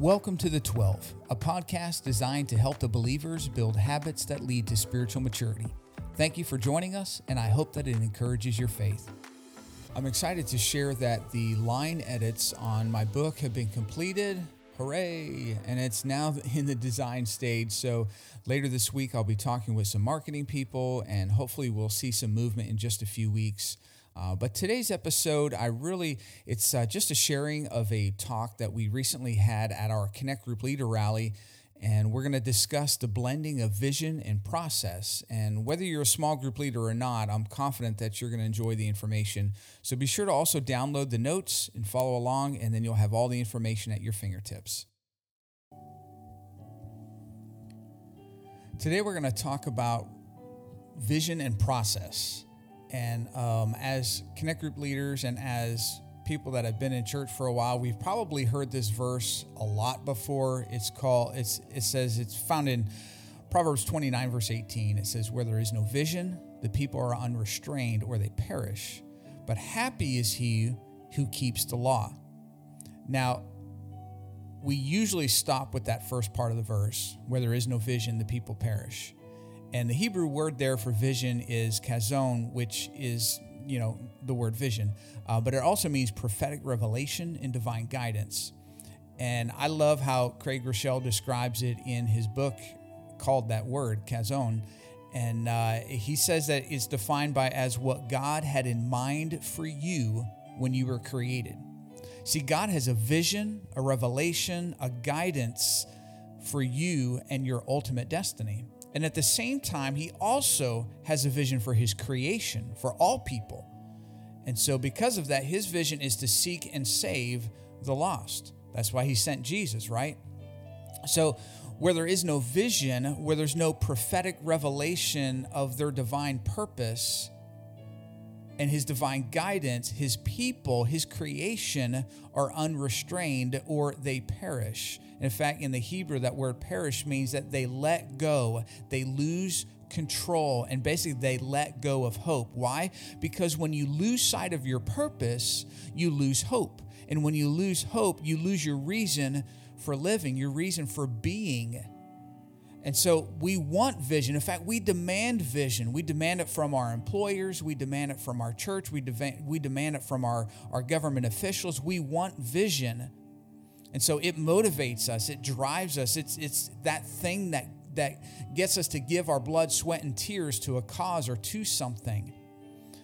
Welcome to The 12, a podcast designed to help the believers build habits that lead to spiritual maturity. Thank you for joining us, and I hope that it encourages your faith. I'm excited to share that the line edits on my book have been completed. Hooray! And it's now in the design stage. So later this week, I'll be talking with some marketing people, and hopefully, we'll see some movement in just a few weeks. Uh, but today's episode, I really, it's uh, just a sharing of a talk that we recently had at our Connect Group Leader Rally. And we're going to discuss the blending of vision and process. And whether you're a small group leader or not, I'm confident that you're going to enjoy the information. So be sure to also download the notes and follow along, and then you'll have all the information at your fingertips. Today, we're going to talk about vision and process. And um, as Connect Group leaders and as people that have been in church for a while, we've probably heard this verse a lot before. It's called, it's, it says, it's found in Proverbs 29, verse 18. It says, Where there is no vision, the people are unrestrained or they perish. But happy is he who keeps the law. Now, we usually stop with that first part of the verse, where there is no vision, the people perish. And the Hebrew word there for vision is chazon, which is, you know, the word vision. Uh, but it also means prophetic revelation and divine guidance. And I love how Craig Groeschel describes it in his book called that word, chazon. And uh, he says that it's defined by as what God had in mind for you when you were created. See, God has a vision, a revelation, a guidance for you and your ultimate destiny. And at the same time, he also has a vision for his creation, for all people. And so, because of that, his vision is to seek and save the lost. That's why he sent Jesus, right? So, where there is no vision, where there's no prophetic revelation of their divine purpose and his divine guidance, his people, his creation are unrestrained or they perish. In fact, in the Hebrew, that word perish means that they let go, they lose control, and basically they let go of hope. Why? Because when you lose sight of your purpose, you lose hope. And when you lose hope, you lose your reason for living, your reason for being. And so we want vision. In fact, we demand vision. We demand it from our employers. We demand it from our church. We, we demand it from our, our government officials. We want vision. And so it motivates us, it drives us. It's, it's that thing that, that gets us to give our blood, sweat, and tears to a cause or to something.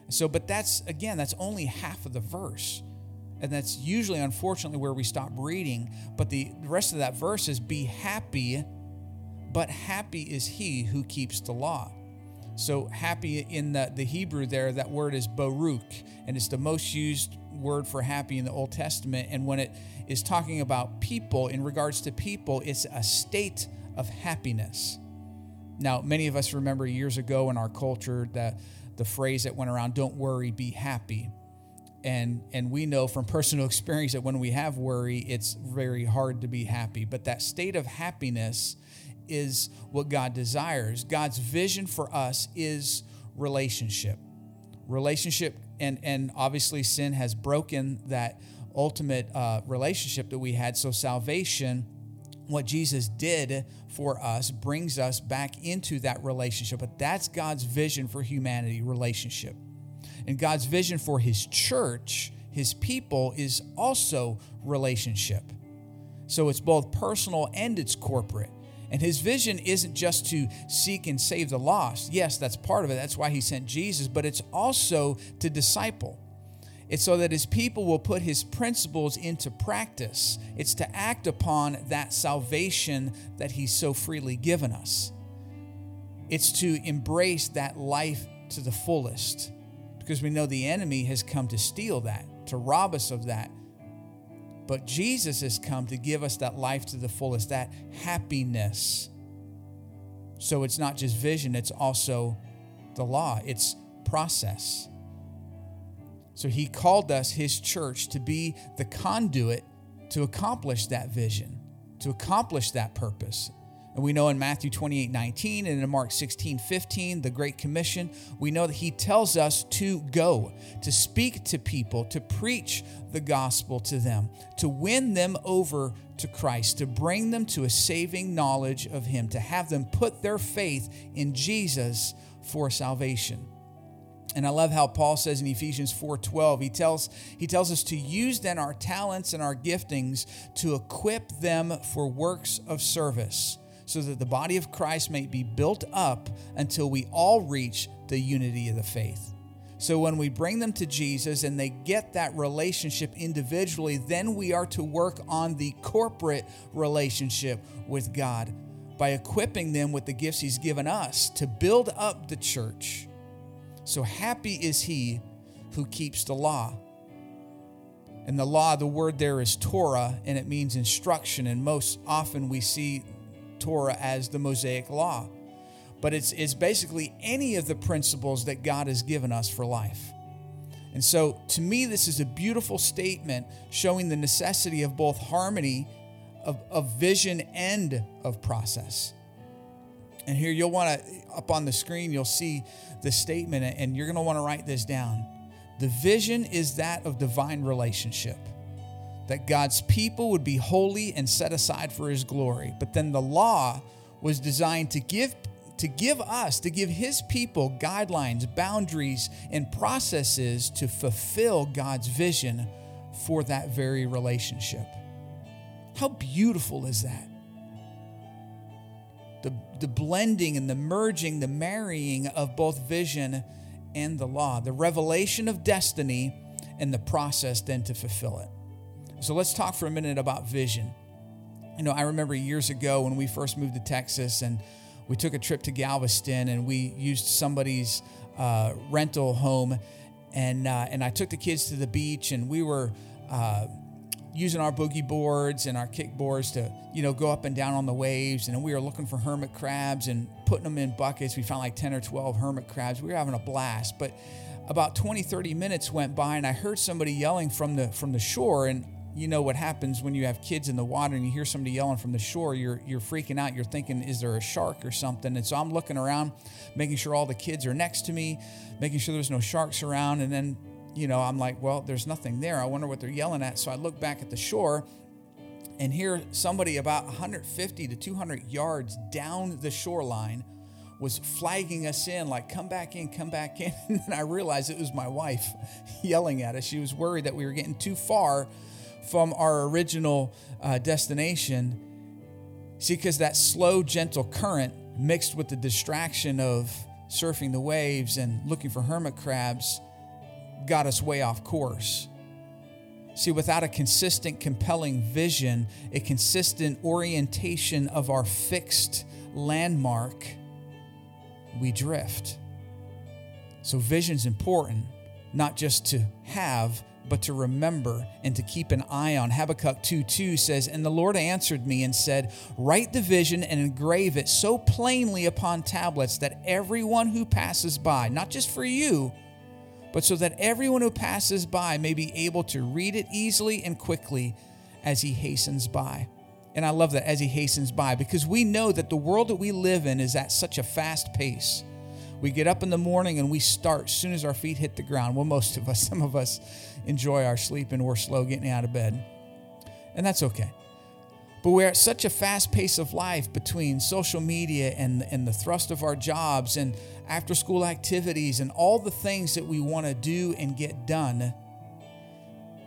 So, but that's, again, that's only half of the verse. And that's usually, unfortunately, where we stop reading. But the rest of that verse is be happy, but happy is he who keeps the law. So, happy in the, the Hebrew there, that word is baruch, and it's the most used word for happy in the Old Testament. And when it is talking about people, in regards to people, it's a state of happiness. Now, many of us remember years ago in our culture that the phrase that went around, don't worry, be happy. And, and we know from personal experience that when we have worry, it's very hard to be happy. But that state of happiness is what God desires. God's vision for us is relationship. Relationship, and, and obviously, sin has broken that ultimate uh, relationship that we had. So, salvation, what Jesus did for us, brings us back into that relationship. But that's God's vision for humanity relationship. And God's vision for his church, his people, is also relationship. So, it's both personal and it's corporate. And his vision isn't just to seek and save the lost. Yes, that's part of it. That's why he sent Jesus, but it's also to disciple. It's so that his people will put his principles into practice. It's to act upon that salvation that he's so freely given us. It's to embrace that life to the fullest because we know the enemy has come to steal that, to rob us of that. But Jesus has come to give us that life to the fullest, that happiness. So it's not just vision, it's also the law, it's process. So he called us, his church, to be the conduit to accomplish that vision, to accomplish that purpose. And we know in Matthew 28 19 and in Mark 16 15, the Great Commission, we know that he tells us to go, to speak to people, to preach the gospel to them, to win them over to Christ, to bring them to a saving knowledge of Him, to have them put their faith in Jesus for salvation. And I love how Paul says in Ephesians 4:12, he tells he tells us to use then our talents and our giftings to equip them for works of service, so that the body of Christ may be built up until we all reach the unity of the faith. So when we bring them to Jesus and they get that relationship individually, then we are to work on the corporate relationship with God by equipping them with the gifts He's given us to build up the church. So happy is he who keeps the law. And the law, the word there is Torah, and it means instruction. And most often we see Torah as the Mosaic law but it's, it's basically any of the principles that God has given us for life. And so, to me, this is a beautiful statement showing the necessity of both harmony of, of vision and of process. And here you'll want to, up on the screen, you'll see the statement, and you're going to want to write this down. The vision is that of divine relationship, that God's people would be holy and set aside for his glory. But then the law was designed to give to give us, to give His people guidelines, boundaries, and processes to fulfill God's vision for that very relationship. How beautiful is that? The, the blending and the merging, the marrying of both vision and the law, the revelation of destiny and the process then to fulfill it. So let's talk for a minute about vision. You know, I remember years ago when we first moved to Texas and we took a trip to Galveston and we used somebody's uh, rental home, and uh, and I took the kids to the beach and we were. Uh, using our boogie boards and our kickboards to you know go up and down on the waves and we were looking for hermit crabs and putting them in buckets we found like 10 or 12 hermit crabs we were having a blast but about 20 30 minutes went by and i heard somebody yelling from the from the shore and you know what happens when you have kids in the water and you hear somebody yelling from the shore you're you're freaking out. You're thinking is there a shark or something? And so i'm looking around making sure all the kids are next to me making sure there's no sharks around. And then you know i'm like well there's nothing there. I wonder what they're yelling at. So i look back at the shore and hear somebody about 150 to 200 yards down the shoreline was flagging us in, like, come back in, come back in. And then I realized it was my wife yelling at us. She was worried that we were getting too far from our original uh, destination. See, because that slow, gentle current mixed with the distraction of surfing the waves and looking for hermit crabs got us way off course. See, without a consistent, compelling vision, a consistent orientation of our fixed landmark, we drift. So, vision's important, not just to have, but to remember and to keep an eye on. Habakkuk 2 2 says, And the Lord answered me and said, Write the vision and engrave it so plainly upon tablets that everyone who passes by, not just for you, but so that everyone who passes by may be able to read it easily and quickly as he hastens by. And I love that as he hastens by because we know that the world that we live in is at such a fast pace. We get up in the morning and we start as soon as our feet hit the ground. Well, most of us, some of us enjoy our sleep and we're slow getting out of bed. And that's okay. But we're at such a fast pace of life between social media and, and the thrust of our jobs and after school activities and all the things that we want to do and get done.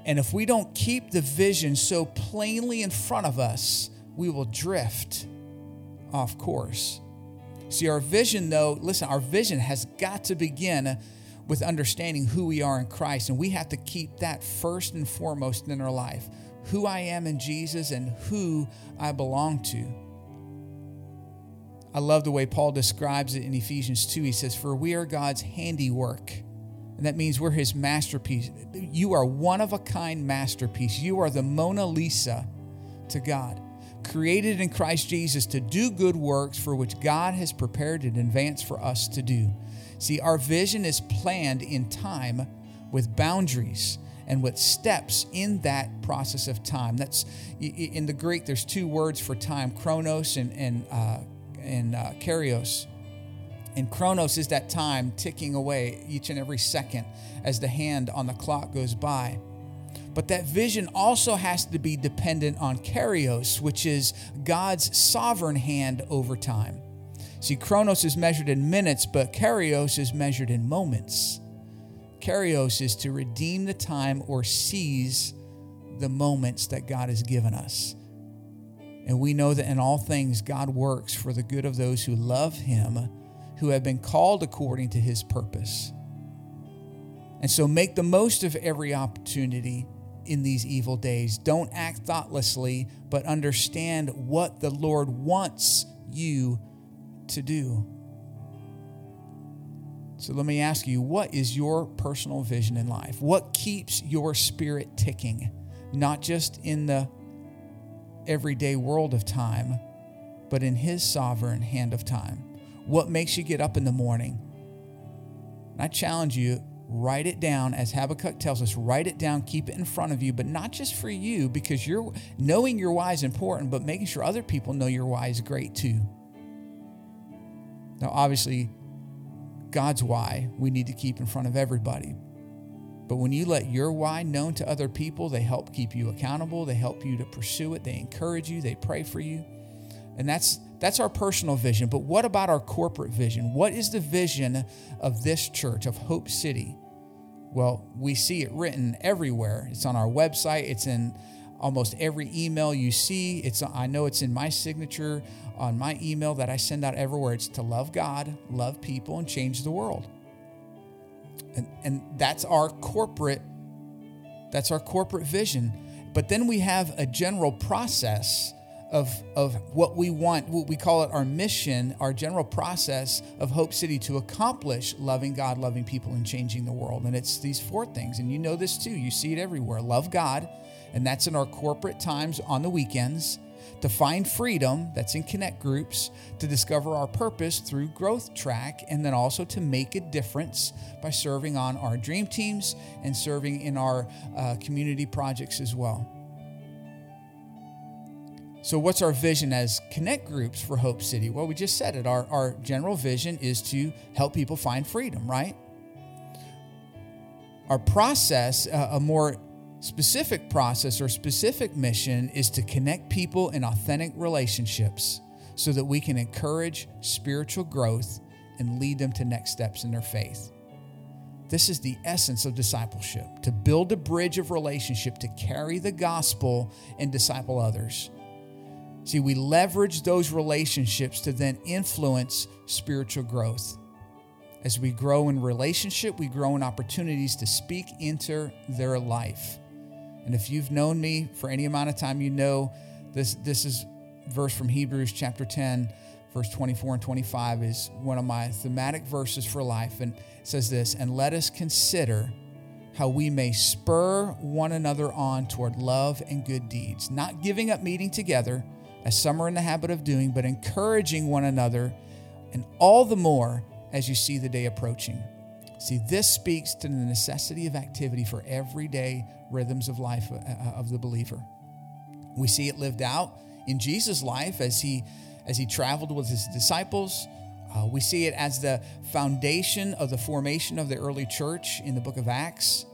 And if we don't keep the vision so plainly in front of us, we will drift off course. See, our vision, though, listen, our vision has got to begin with understanding who we are in Christ. And we have to keep that first and foremost in our life who I am in Jesus and who I belong to. I love the way Paul describes it in Ephesians 2. He says, For we are God's handiwork. And that means we're his masterpiece. You are one of a kind masterpiece. You are the Mona Lisa to God created in Christ Jesus to do good works for which God has prepared in advance for us to do. See, our vision is planned in time with boundaries and with steps in that process of time. That's in the Greek. There's two words for time: chronos and and uh, and uh. And chronos is that time ticking away each and every second as the hand on the clock goes by. But that vision also has to be dependent on Kairos, which is God's sovereign hand over time. See, Chronos is measured in minutes, but Kairos is measured in moments. Kairos is to redeem the time or seize the moments that God has given us. And we know that in all things, God works for the good of those who love Him, who have been called according to His purpose. And so make the most of every opportunity in these evil days. Don't act thoughtlessly, but understand what the Lord wants you to do. So let me ask you what is your personal vision in life? What keeps your spirit ticking, not just in the everyday world of time, but in His sovereign hand of time? What makes you get up in the morning? And I challenge you write it down as habakkuk tells us write it down keep it in front of you but not just for you because you're knowing your why is important but making sure other people know your why is great too now obviously god's why we need to keep in front of everybody but when you let your why known to other people they help keep you accountable they help you to pursue it they encourage you they pray for you and that's that's our personal vision. But what about our corporate vision? What is the vision of this church, of Hope City? Well, we see it written everywhere. It's on our website, it's in almost every email you see. It's I know it's in my signature on my email that I send out everywhere. It's to love God, love people, and change the world. And, and that's our corporate that's our corporate vision. But then we have a general process of, of what we want, what we call it our mission, our general process of Hope City to accomplish loving God, loving people, and changing the world. And it's these four things. And you know this too. You see it everywhere. Love God, and that's in our corporate times on the weekends. To find freedom, that's in connect groups, to discover our purpose through Growth Track, and then also to make a difference by serving on our dream teams and serving in our uh, community projects as well. So, what's our vision as connect groups for Hope City? Well, we just said it. Our, our general vision is to help people find freedom, right? Our process, uh, a more specific process or specific mission, is to connect people in authentic relationships so that we can encourage spiritual growth and lead them to next steps in their faith. This is the essence of discipleship to build a bridge of relationship to carry the gospel and disciple others. See, we leverage those relationships to then influence spiritual growth. As we grow in relationship, we grow in opportunities to speak into their life. And if you've known me for any amount of time, you know this this is verse from Hebrews chapter 10, verse 24 and 25 is one of my thematic verses for life and says this, and let us consider how we may spur one another on toward love and good deeds, not giving up meeting together as some are in the habit of doing, but encouraging one another, and all the more as you see the day approaching. See, this speaks to the necessity of activity for everyday rhythms of life uh, uh, of the believer. We see it lived out in Jesus' life as he as he traveled with his disciples. Uh, we see it as the foundation of the formation of the early church in the book of Acts.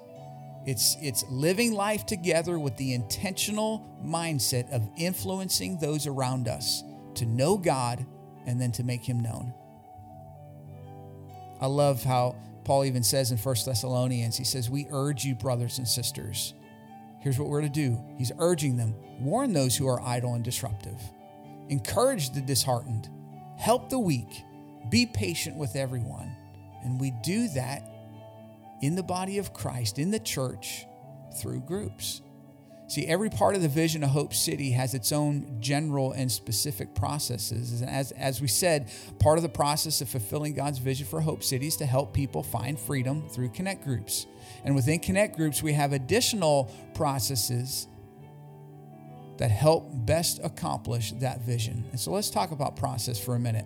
It's, it's living life together with the intentional mindset of influencing those around us to know God and then to make Him known. I love how Paul even says in 1 Thessalonians, he says, We urge you, brothers and sisters. Here's what we're to do. He's urging them warn those who are idle and disruptive, encourage the disheartened, help the weak, be patient with everyone. And we do that in the body of Christ, in the church, through groups. See, every part of the vision of Hope City has its own general and specific processes. And as, as we said, part of the process of fulfilling God's vision for Hope City is to help people find freedom through connect groups. And within connect groups, we have additional processes that help best accomplish that vision. And so let's talk about process for a minute.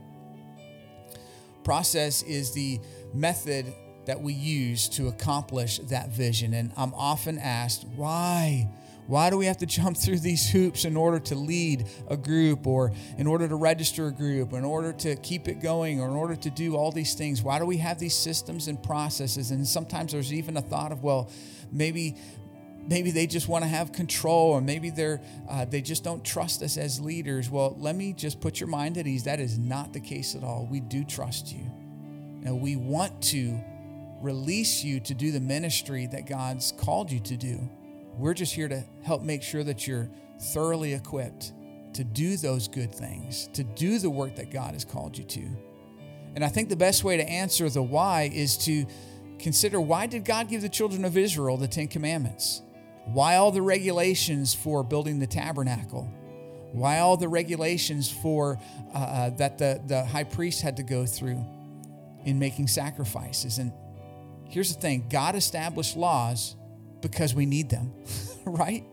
Process is the method that we use to accomplish that vision. And I'm often asked, why? Why do we have to jump through these hoops in order to lead a group or in order to register a group, in order to keep it going, or in order to do all these things? Why do we have these systems and processes? And sometimes there's even a thought of, well, maybe maybe they just want to have control, or maybe they're uh, they just don't trust us as leaders. Well, let me just put your mind at ease. That is not the case at all. We do trust you, and we want to release you to do the ministry that God's called you to do. We're just here to help make sure that you're thoroughly equipped to do those good things, to do the work that God has called you to. And I think the best way to answer the why is to consider why did God give the children of Israel the 10 commandments? Why all the regulations for building the tabernacle? Why all the regulations for uh, uh that the, the high priest had to go through in making sacrifices? And here's the thing God established laws because we need them, right?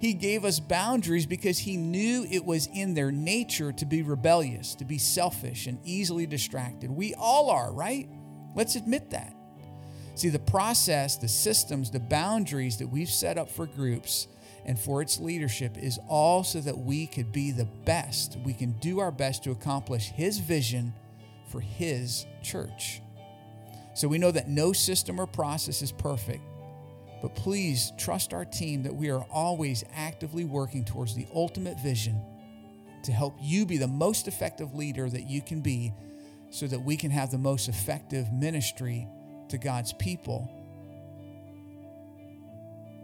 He gave us boundaries because he knew it was in their nature to be rebellious, to be selfish, and easily distracted. We all are, right? Let's admit that. See, the process, the systems, the boundaries that we've set up for groups and for its leadership is all so that we could be the best. We can do our best to accomplish His vision for His church. So we know that no system or process is perfect. But please trust our team that we are always actively working towards the ultimate vision to help you be the most effective leader that you can be so that we can have the most effective ministry to God's people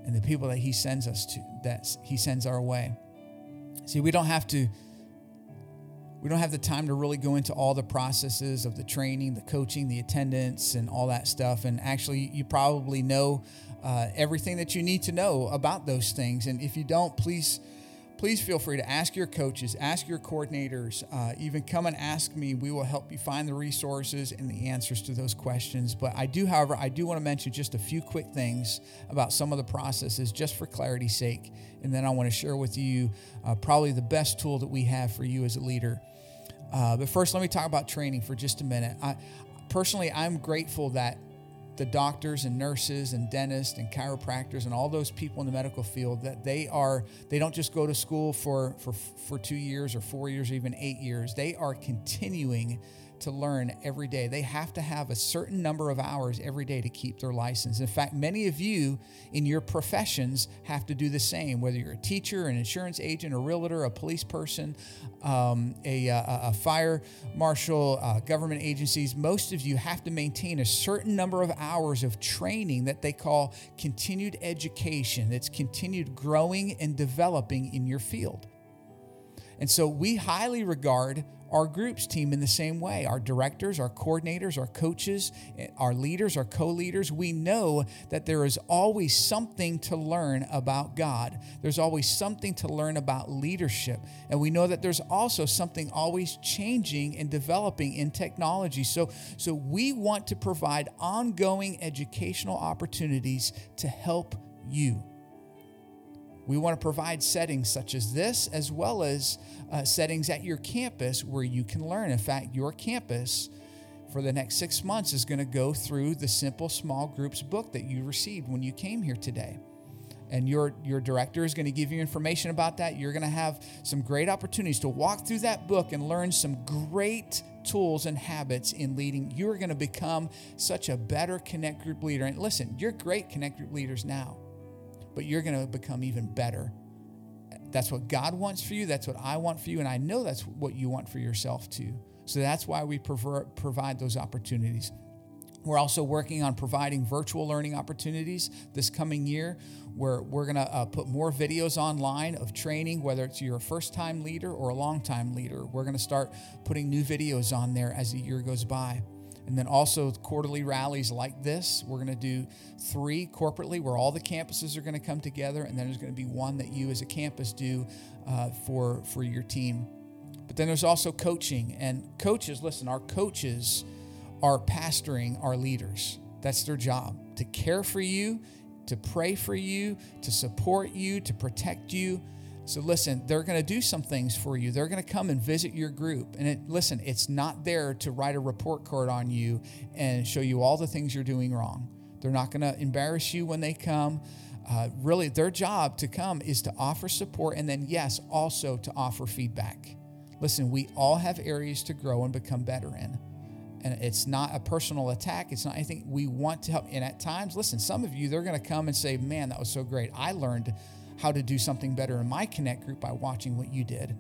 and the people that he sends us to that he sends our way. See, we don't have to we don't have the time to really go into all the processes of the training, the coaching, the attendance, and all that stuff. And actually, you probably know uh, everything that you need to know about those things. And if you don't, please please feel free to ask your coaches, ask your coordinators, uh, even come and ask me. We will help you find the resources and the answers to those questions. But I do, however, I do want to mention just a few quick things about some of the processes just for clarity's sake. And then I want to share with you uh, probably the best tool that we have for you as a leader. Uh, but first, let me talk about training for just a minute. I, personally, I'm grateful that the doctors and nurses and dentists and chiropractors and all those people in the medical field that they are they don't just go to school for for for 2 years or 4 years or even 8 years they are continuing to learn every day. They have to have a certain number of hours every day to keep their license. In fact, many of you in your professions have to do the same, whether you're a teacher, an insurance agent, a realtor, a police person, um, a, a, a, fire marshal, uh, government agencies. Most of you have to maintain a certain number of hours of training that they call continued education, that's continued growing and developing in your field. And so we highly regard our groups team in the same way. Our directors, our coordinators, our coaches, our leaders, our co leaders, we know that there is always something to learn about God. There's always something to learn about leadership. And we know that there's also something always changing and developing in technology. So, so we want to provide ongoing educational opportunities to help you. We want to provide settings such as this, as well as uh, settings at your campus where you can learn. In fact, your campus for the next six months is going to go through the Simple Small Groups book that you received when you came here today. And your, your director is going to give you information about that. You're going to have some great opportunities to walk through that book and learn some great tools and habits in leading. You're going to become such a better Connect Group leader. And listen, you're great Connect Group leaders now but you're going to become even better. That's what God wants for you. That's what I want for you. And I know that's what you want for yourself too. So that's why we provide those opportunities. We're also working on providing virtual learning opportunities this coming year where we're going to uh, put more videos online of training, whether it's you're a first time leader or a long time leader. We're going to start putting new videos on there as the year goes by. And then also quarterly rallies like this. We're going to do three corporately where all the campuses are going to come together. And then there's going to be one that you as a campus do uh, for, for your team. But then there's also coaching. And coaches, listen, our coaches are pastoring our leaders. That's their job to care for you, to pray for you, to support you, to protect you so listen, they're going to do some things for you. They're going to come and visit your group. And it, listen, it's not there to write a report card on you and show you all the things you're doing wrong. They're not going to embarrass you when they come. Uh, really, their job to come is to offer support and then, yes, also to offer feedback. Listen, we all have areas to grow and become better in. And it's not a personal attack. It's not anything we want to help. And at times, listen, some of you, they're going to come and say, Man, that was so great. I learned how to do something better in my Connect group by watching what you did.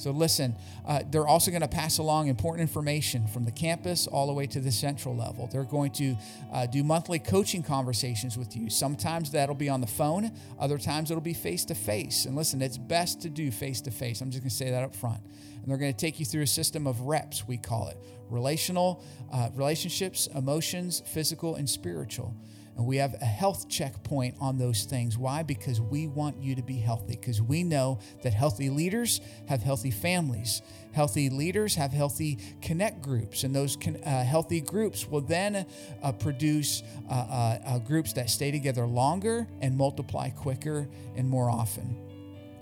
So listen, uh, they're also going to pass along important information from the campus all the way to the central level. They're going to uh, do monthly coaching conversations with you. Sometimes that'll be on the phone, other times it'll be face to face. And listen, it's best to do face to face. I'm just going to say that up front. And they're going to take you through a system of reps, we call it relational, uh, relationships, emotions, physical, and spiritual. And we have a health checkpoint on those things. Why? Because we want you to be healthy, because we know that healthy leaders have healthy families. Healthy leaders have healthy connect groups, and those con- uh, healthy groups will then uh, produce uh, uh, uh, groups that stay together longer and multiply quicker and more often.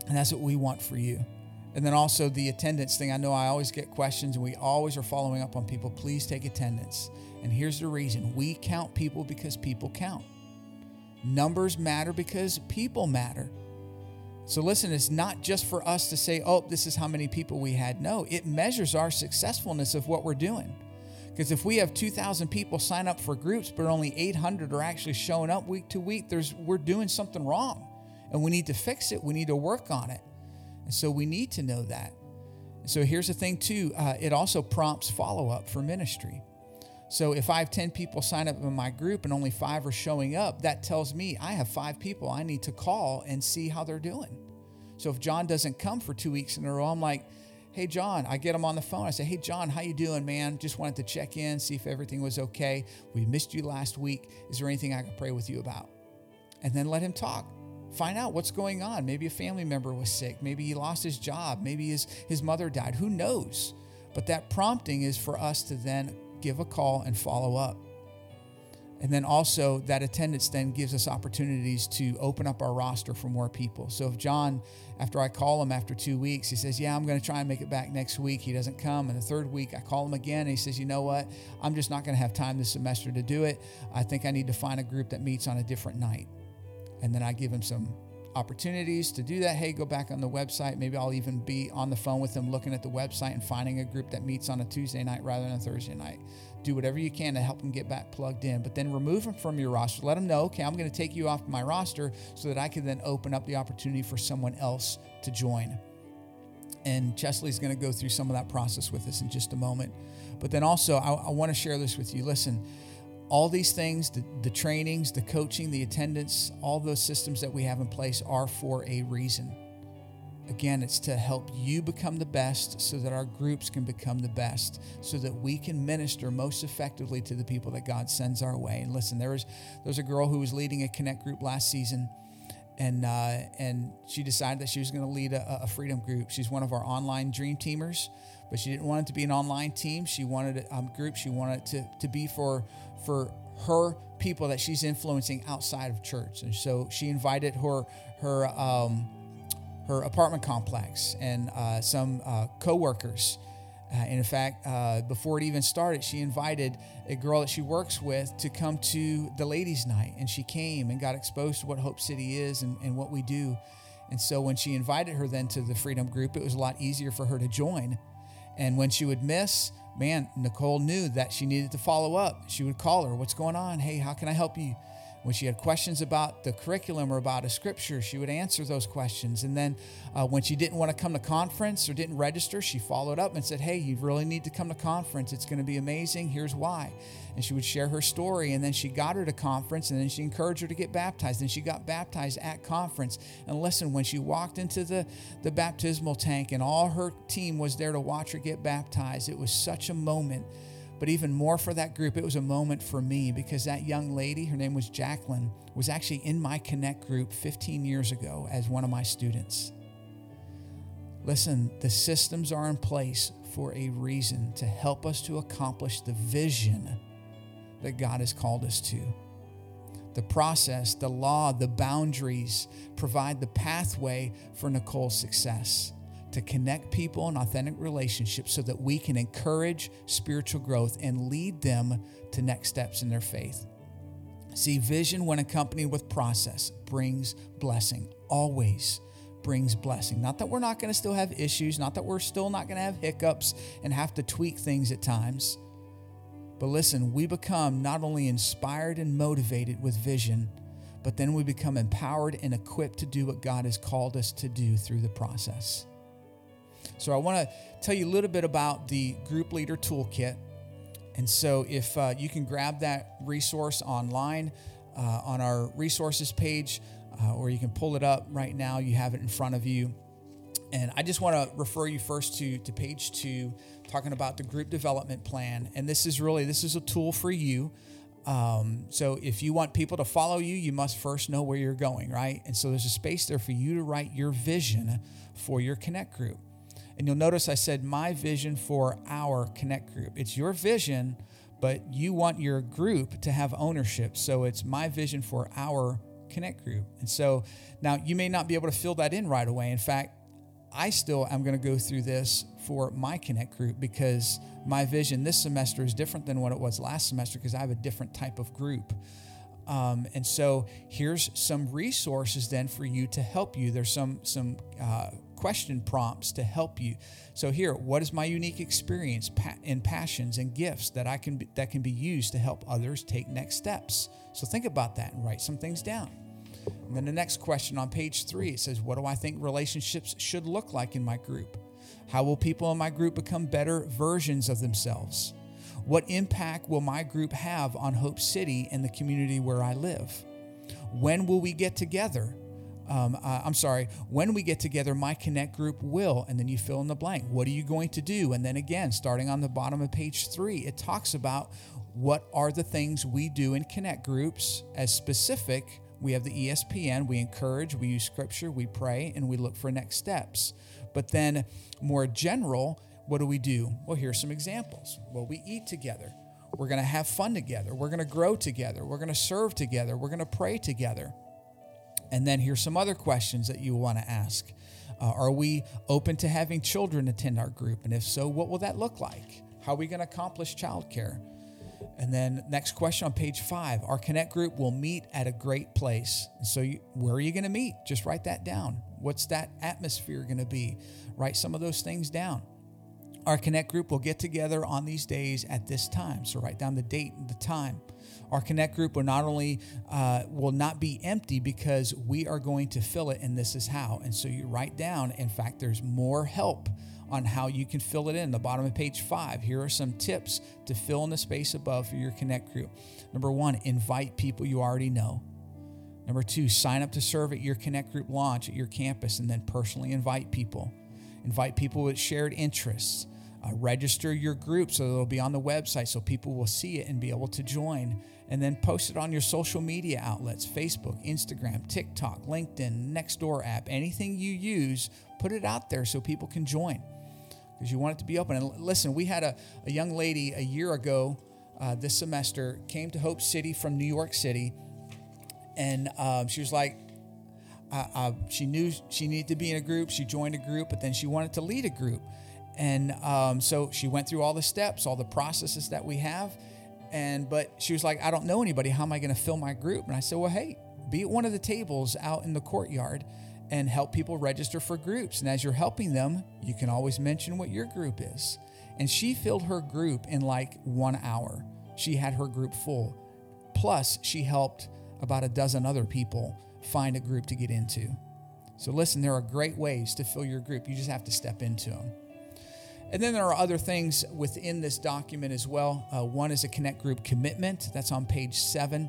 And that's what we want for you. And then also the attendance thing. I know I always get questions, and we always are following up on people. Please take attendance. And here's the reason we count people because people count. Numbers matter because people matter. So, listen, it's not just for us to say, oh, this is how many people we had. No, it measures our successfulness of what we're doing. Because if we have 2,000 people sign up for groups, but only 800 are actually showing up week to week, there's, we're doing something wrong. And we need to fix it. We need to work on it. And so we need to know that. So here's the thing, too uh, it also prompts follow up for ministry. So if I have 10 people sign up in my group and only five are showing up, that tells me I have five people I need to call and see how they're doing. So if John doesn't come for two weeks in a row, I'm like, hey John, I get him on the phone. I say, hey John, how you doing, man? Just wanted to check in, see if everything was okay. We missed you last week. Is there anything I can pray with you about? And then let him talk. Find out what's going on. Maybe a family member was sick. Maybe he lost his job. Maybe his, his mother died. Who knows? But that prompting is for us to then give a call and follow up. And then also, that attendance then gives us opportunities to open up our roster for more people. So if John, after I call him after two weeks, he says, Yeah, I'm going to try and make it back next week. He doesn't come. And the third week, I call him again and he says, You know what? I'm just not going to have time this semester to do it. I think I need to find a group that meets on a different night. And then I give him some opportunities to do that. Hey, go back on the website. Maybe I'll even be on the phone with them looking at the website and finding a group that meets on a Tuesday night rather than a Thursday night do whatever you can to help them get back plugged in. But then remove them from your roster. Let them know, okay, I'm going to take you off my roster so that I can then open up the opportunity for someone else to join. And Chesley's going to go through some of that process with us in just a moment. But then also, I, I want to share this with you. Listen, all these things the, the trainings, the coaching, the attendance, all those systems that we have in place are for a reason. Again, it's to help you become the best so that our groups can become the best, so that we can minister most effectively to the people that God sends our way. And listen, there was, there was a girl who was leading a Connect group last season, and, uh, and she decided that she was going to lead a, a freedom group. She's one of our online dream teamers, but she didn't want it to be an online team. She wanted a group, she wanted it to, to be for, for her people that she's influencing outside of church. And so she invited her, her, um, her apartment complex and uh, some uh, coworkers. Uh, and in fact, uh, before it even started, she invited a girl that she works with to come to the ladies' night. And she came and got exposed to what Hope City is and, and what we do. And so when she invited her then to the Freedom Group, it was a lot easier for her to join. And when she would miss, man, Nicole knew that she needed to follow up. She would call her, What's going on? Hey, how can I help you? When she had questions about the curriculum or about a scripture, she would answer those questions. And then uh, when she didn't want to come to conference or didn't register, she followed up and said, Hey, you really need to come to conference. It's going to be amazing. Here's why. And she would share her story. And then she got her to conference and then she encouraged her to get baptized. And she got baptized at conference. And listen, when she walked into the, the baptismal tank and all her team was there to watch her get baptized, it was such a moment but even more for that group, it was a moment for me because that young lady, her name was Jacqueline, was actually in my Connect group 15 years ago as one of my students. Listen, the systems are in place for a reason to help us to accomplish the vision that God has called us to. The process, the law, the boundaries provide the pathway for Nicole's success to connect people in authentic relationships so that we can encourage spiritual growth and lead them to next steps in their faith. See, vision, when accompanied with process, brings blessing, always brings blessing. Not that we're not going to still have issues, not that we're still not going to have hiccups and have to tweak things at times, But listen, we become not only inspired and motivated with vision, but then we become empowered and equipped to do what God has called us to do through the process. So, I want to tell you a little bit about the Group Leader Toolkit. And so, if uh, you can grab that resource online uh, on our resources page, uh, or you can pull it up right now, you have it in front of you. And I just want to refer you first to, to page two, talking about the group development plan. And this is really this is a tool for you. Um, so if you want people to follow you, you must first know where you're going, right? And so there's a space there for you to write your vision for your connect group. And you'll notice I said my vision for our connect group. It's your vision, but you want your group to have ownership. So it's my vision for our connect group. And so now you may not be able to fill that in right away. In fact, I still am going to go through this for my Connect group because my vision this semester is different than what it was last semester because I have a different type of group. Um, and so here's some resources then for you to help you. There's some some uh, question prompts to help you. So here, what is my unique experience and passions and gifts that I can be, that can be used to help others take next steps? So think about that and write some things down. And then the next question on page three it says, What do I think relationships should look like in my group? How will people in my group become better versions of themselves? What impact will my group have on Hope City and the community where I live? When will we get together? Um, uh, I'm sorry, when we get together, my Connect group will, and then you fill in the blank. What are you going to do? And then again, starting on the bottom of page three, it talks about what are the things we do in Connect groups as specific we have the ESPN. We encourage, we use scripture, we pray, and we look for next steps. But then, more general, what do we do? Well, here's some examples. Well, we eat together. We're going to have fun together. We're going to grow together. We're going to serve together. We're going to pray together. And then here's some other questions that you want to ask. Uh, are we open to having children attend our group? And if so, what will that look like? How are we going to accomplish childcare? And then next question on page five, our connect group will meet at a great place. So you, where are you going to meet? Just write that down. What's that atmosphere going to be? Write some of those things down. Our connect group will get together on these days at this time. So write down the date and the time. Our connect group will not only uh, will not be empty because we are going to fill it, and this is how. And so you write down. In fact, there's more help on how you can fill it in. The bottom of page five, here are some tips to fill in the space above for your Connect group. Number one, invite people you already know. Number two, sign up to serve at your Connect group launch at your campus and then personally invite people. Invite people with shared interests. Uh, register your group so it'll be on the website so people will see it and be able to join. And then post it on your social media outlets Facebook, Instagram, TikTok, LinkedIn, Nextdoor app, anything you use, put it out there so people can join because you want it to be open. And listen, we had a, a young lady a year ago uh, this semester came to Hope City from New York City, and um, she was like, uh, uh, she knew she needed to be in a group. She joined a group, but then she wanted to lead a group. And um, so she went through all the steps, all the processes that we have. And but she was like, I don't know anybody. How am I going to fill my group? And I said, Well, hey, be at one of the tables out in the courtyard and help people register for groups. And as you're helping them, you can always mention what your group is. And she filled her group in like one hour. She had her group full. Plus, she helped about a dozen other people find a group to get into. So, listen, there are great ways to fill your group. You just have to step into them. And then there are other things within this document as well. Uh, one is a Connect Group commitment, that's on page seven.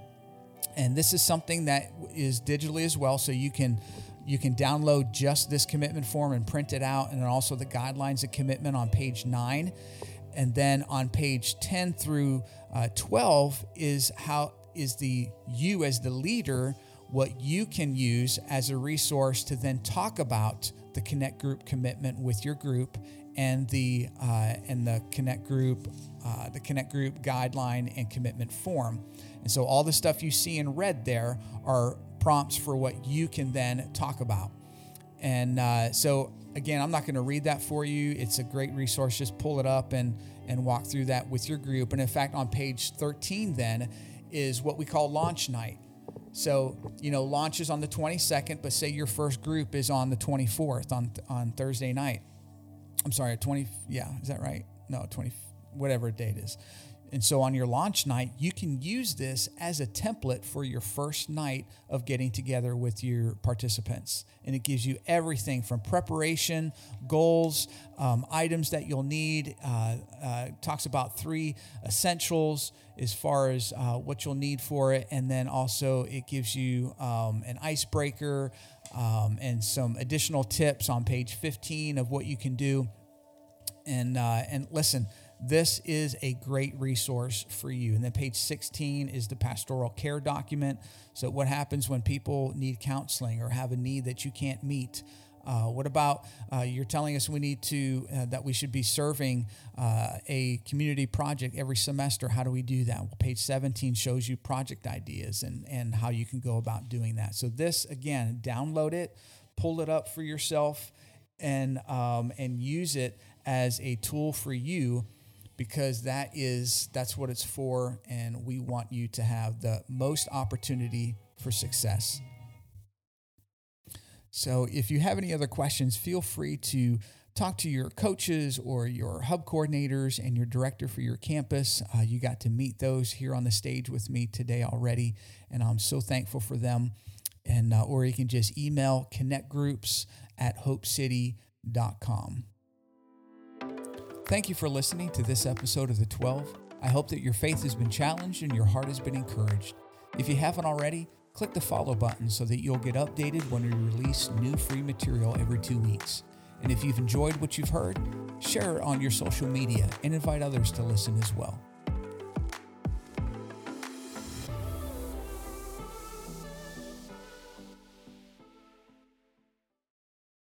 And this is something that is digitally as well, so you can you can download just this commitment form and print it out, and then also the guidelines of commitment on page nine. And then on page 10 through uh, 12 is how is the you as the leader what you can use as a resource to then talk about the connect group commitment with your group and the uh, and the connect group uh, the connect group guideline and commitment form and so all the stuff you see in red there are prompts for what you can then talk about. And uh, so, again, I'm not going to read that for you. It's a great resource. Just pull it up and, and walk through that with your group. And in fact, on page 13, then, is what we call launch night. So, you know, launch is on the 22nd, but say your first group is on the 24th on, on Thursday night. I'm sorry, 20, yeah, is that right? No, 20, whatever date is. And so on your launch night, you can use this as a template for your first night of getting together with your participants. And it gives you everything from preparation, goals, um, items that you'll need. Uh, uh, talks about three essentials as far as uh, what you'll need for it. And then also it gives you um, an icebreaker um, and some additional tips on page 15 of what you can do. And, uh, and listen, this is a great resource for you. And then page 16 is the pastoral care document. So, what happens when people need counseling or have a need that you can't meet? Uh, what about uh, you're telling us we need to uh, that we should be serving uh, a community project every semester? How do we do that? Well, page 17 shows you project ideas and and how you can go about doing that. So this again, download it, pull it up for yourself, and um, and use it as a tool for you because that is that's what it's for and we want you to have the most opportunity for success so if you have any other questions feel free to talk to your coaches or your hub coordinators and your director for your campus uh, you got to meet those here on the stage with me today already and i'm so thankful for them and uh, or you can just email connect groups at hopecity.com Thank you for listening to this episode of The 12. I hope that your faith has been challenged and your heart has been encouraged. If you haven't already, click the follow button so that you'll get updated when we release new free material every two weeks. And if you've enjoyed what you've heard, share it on your social media and invite others to listen as well.